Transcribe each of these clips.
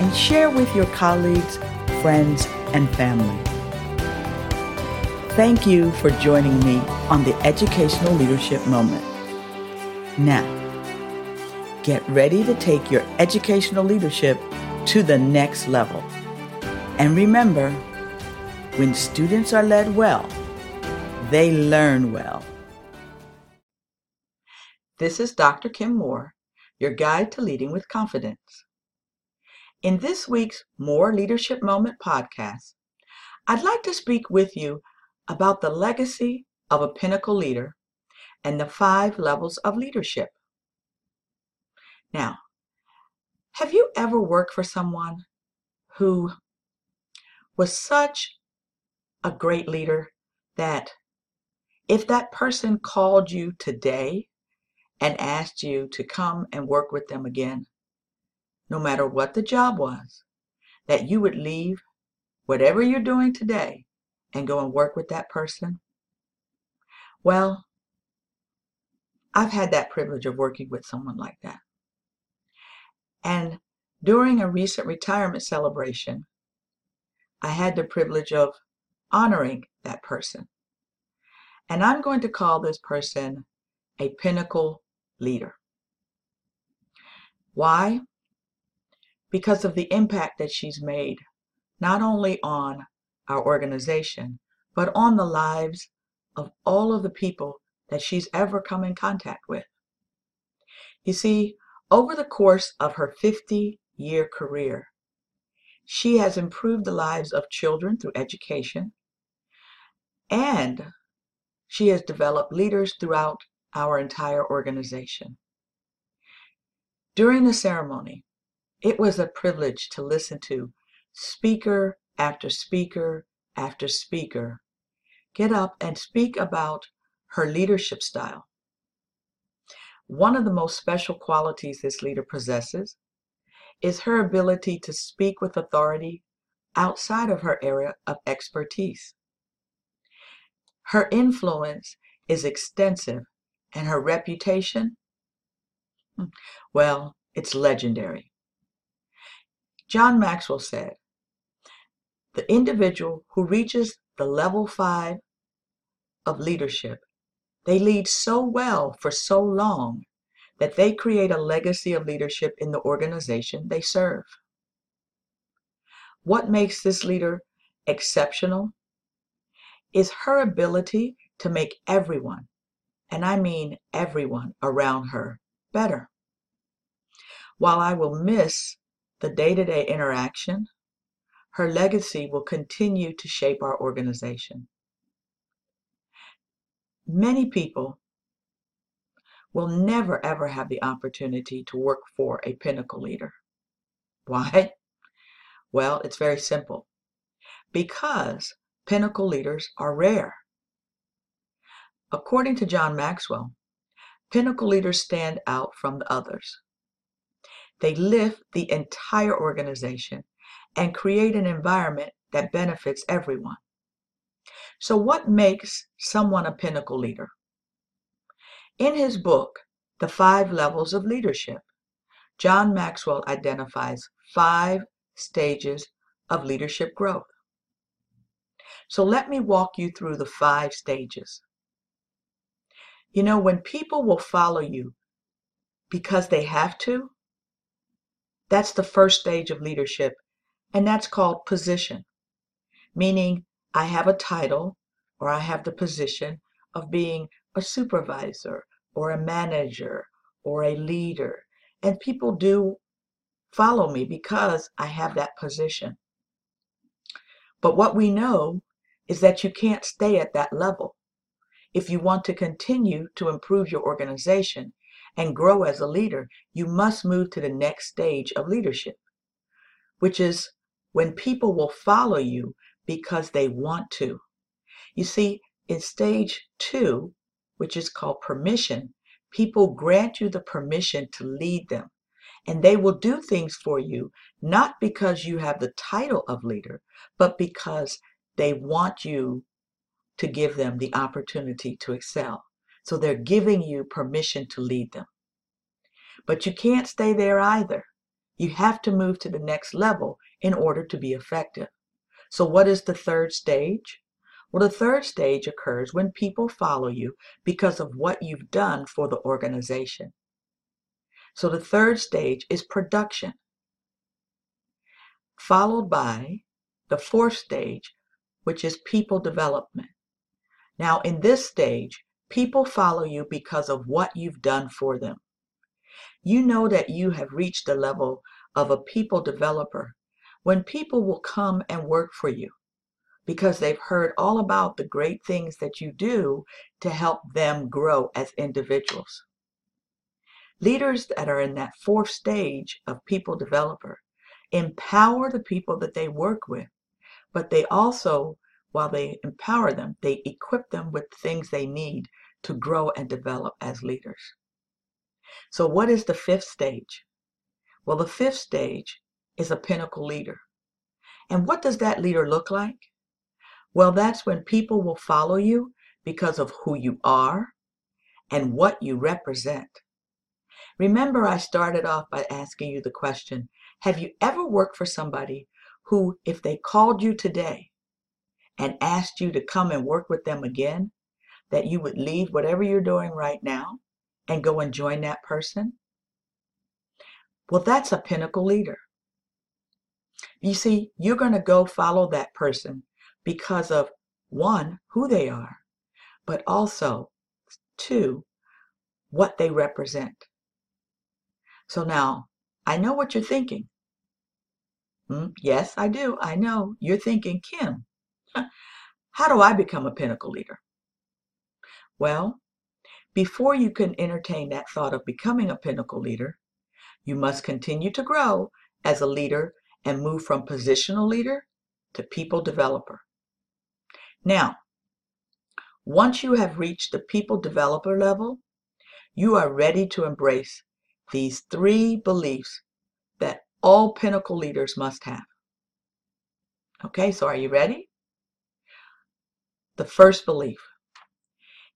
and share with your colleagues, friends, and family. Thank you for joining me on the Educational Leadership Moment. Now, get ready to take your educational leadership to the next level. And remember, when students are led well, they learn well. This is Dr. Kim Moore, your guide to leading with confidence. In this week's MOORE Leadership Moment podcast, I'd like to speak with you about the legacy of a pinnacle leader and the five levels of leadership. Now, have you ever worked for someone who was such a great leader that if that person called you today and asked you to come and work with them again, no matter what the job was, that you would leave whatever you're doing today and go and work with that person? Well, I've had that privilege of working with someone like that. And during a recent retirement celebration, I had the privilege of honoring that person. And I'm going to call this person a pinnacle leader. Why? Because of the impact that she's made, not only on our organization, but on the lives of all of the people that she's ever come in contact with. You see, over the course of her 50 year career, she has improved the lives of children through education, and she has developed leaders throughout our entire organization. During the ceremony, it was a privilege to listen to speaker after speaker after speaker get up and speak about her leadership style. One of the most special qualities this leader possesses is her ability to speak with authority outside of her area of expertise. Her influence is extensive and her reputation, hmm, well, it's legendary. John Maxwell said, the individual who reaches the level five of leadership, they lead so well for so long that they create a legacy of leadership in the organization they serve. What makes this leader exceptional is her ability to make everyone, and I mean everyone around her, better. While I will miss the day to day interaction, her legacy will continue to shape our organization. Many people will never ever have the opportunity to work for a pinnacle leader. Why? Well, it's very simple. Because pinnacle leaders are rare. According to John Maxwell, pinnacle leaders stand out from the others. They lift the entire organization and create an environment that benefits everyone. So, what makes someone a pinnacle leader? In his book, The Five Levels of Leadership, John Maxwell identifies five stages of leadership growth. So, let me walk you through the five stages. You know, when people will follow you because they have to, that's the first stage of leadership and that's called position, meaning I have a title or I have the position of being a supervisor or a manager or a leader. And people do follow me because I have that position. But what we know is that you can't stay at that level. If you want to continue to improve your organization and grow as a leader, you must move to the next stage of leadership, which is when people will follow you because they want to. You see, in stage two, which is called permission, people grant you the permission to lead them. And they will do things for you, not because you have the title of leader, but because they want you to give them the opportunity to excel. So they're giving you permission to lead them. But you can't stay there either. You have to move to the next level in order to be effective. So, what is the third stage? Well, the third stage occurs when people follow you because of what you've done for the organization. So, the third stage is production, followed by the fourth stage, which is people development. Now, in this stage, people follow you because of what you've done for them. You know that you have reached the level of a people developer when people will come and work for you because they've heard all about the great things that you do to help them grow as individuals. Leaders that are in that fourth stage of people developer empower the people that they work with, but they also, while they empower them, they equip them with things they need to grow and develop as leaders. So, what is the fifth stage? Well, the fifth stage is a pinnacle leader. And what does that leader look like? Well, that's when people will follow you because of who you are and what you represent. Remember, I started off by asking you the question Have you ever worked for somebody who, if they called you today and asked you to come and work with them again, that you would leave whatever you're doing right now and go and join that person? Well, that's a pinnacle leader. You see, you're going to go follow that person because of one, who they are, but also two, what they represent. So now, I know what you're thinking. Hmm? Yes, I do. I know. You're thinking, Kim, how do I become a pinnacle leader? Well, before you can entertain that thought of becoming a pinnacle leader, you must continue to grow as a leader and move from positional leader to people developer. Now, once you have reached the people developer level, you are ready to embrace these three beliefs that all pinnacle leaders must have. Okay, so are you ready? The first belief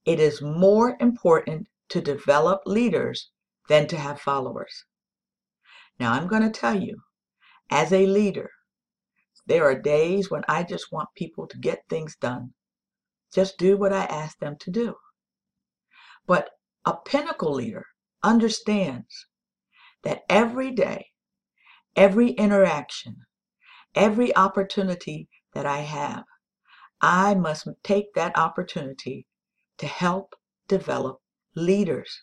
it is more important to develop leaders than to have followers. Now, I'm going to tell you, as a leader, there are days when I just want people to get things done. Just do what I ask them to do. But a pinnacle leader understands that every day, every interaction, every opportunity that I have, I must take that opportunity to help develop leaders.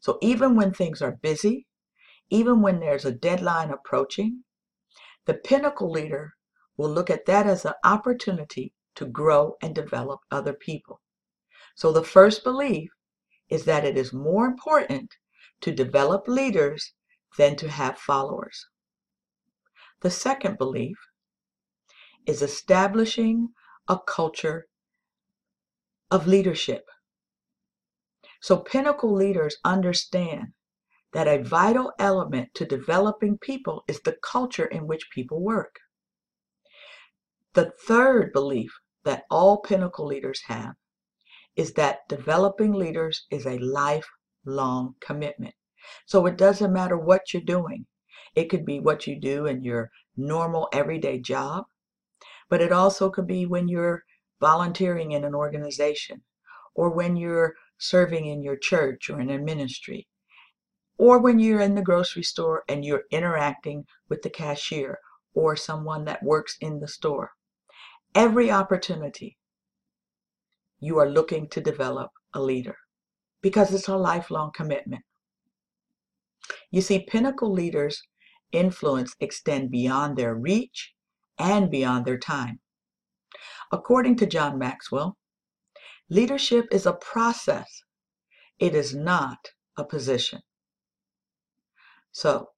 So even when things are busy, even when there's a deadline approaching, the pinnacle leader will look at that as an opportunity to grow and develop other people. So the first belief is that it is more important to develop leaders than to have followers. The second belief is establishing a culture of leadership. So pinnacle leaders understand that a vital element to developing people is the culture in which people work. The third belief that all pinnacle leaders have is that developing leaders is a lifelong commitment. So it doesn't matter what you're doing. It could be what you do in your normal everyday job, but it also could be when you're volunteering in an organization or when you're serving in your church or in a ministry or when you're in the grocery store and you're interacting with the cashier, or someone that works in the store. Every opportunity, you are looking to develop a leader because it's a lifelong commitment. You see, pinnacle leaders' influence extend beyond their reach and beyond their time. According to John Maxwell, leadership is a process, it is not a position. So,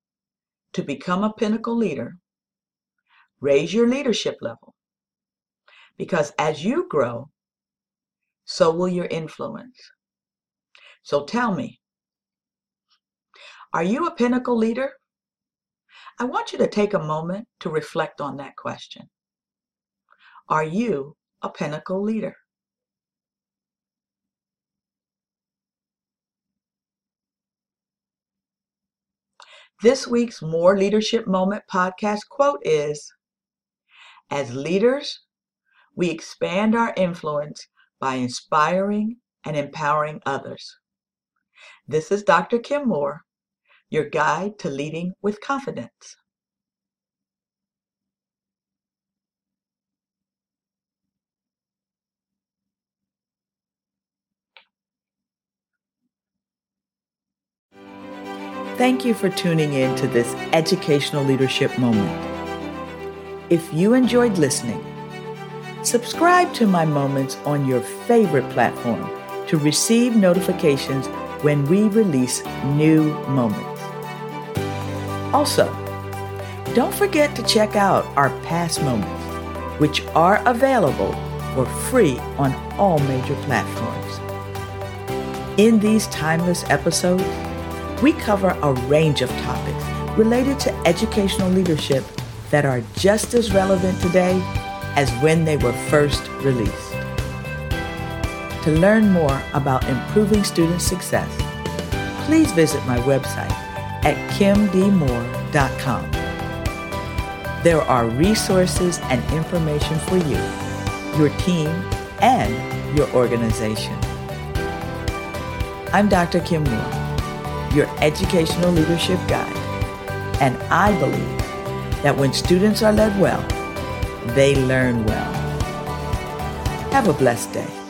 to become a pinnacle leader, raise your leadership level. Because as you grow, so will your influence. So tell me, are you a pinnacle leader? I want you to take a moment to reflect on that question. Are you a pinnacle leader? This week's MOORE Leadership Moment podcast quote is As leaders, we expand our influence by inspiring and empowering others. This is Dr. Kim Moore, your guide to leading with confidence. Thank you for tuning in to this educational leadership moment. If you enjoyed listening, subscribe to my moments on your favorite platform to receive notifications when we release new moments. Also, don't forget to check out our past moments, which are available for free on all major platforms. In these timeless episodes, we cover a range of topics related to educational leadership that are just as relevant today as when they were first released. To learn more about improving student success, please visit my website at kimdmoore.com. There are resources and information for you, your team, and your organization. I'm Dr. Kim Moore your educational leadership guide. And I believe that when students are led well, they learn well. Have a blessed day.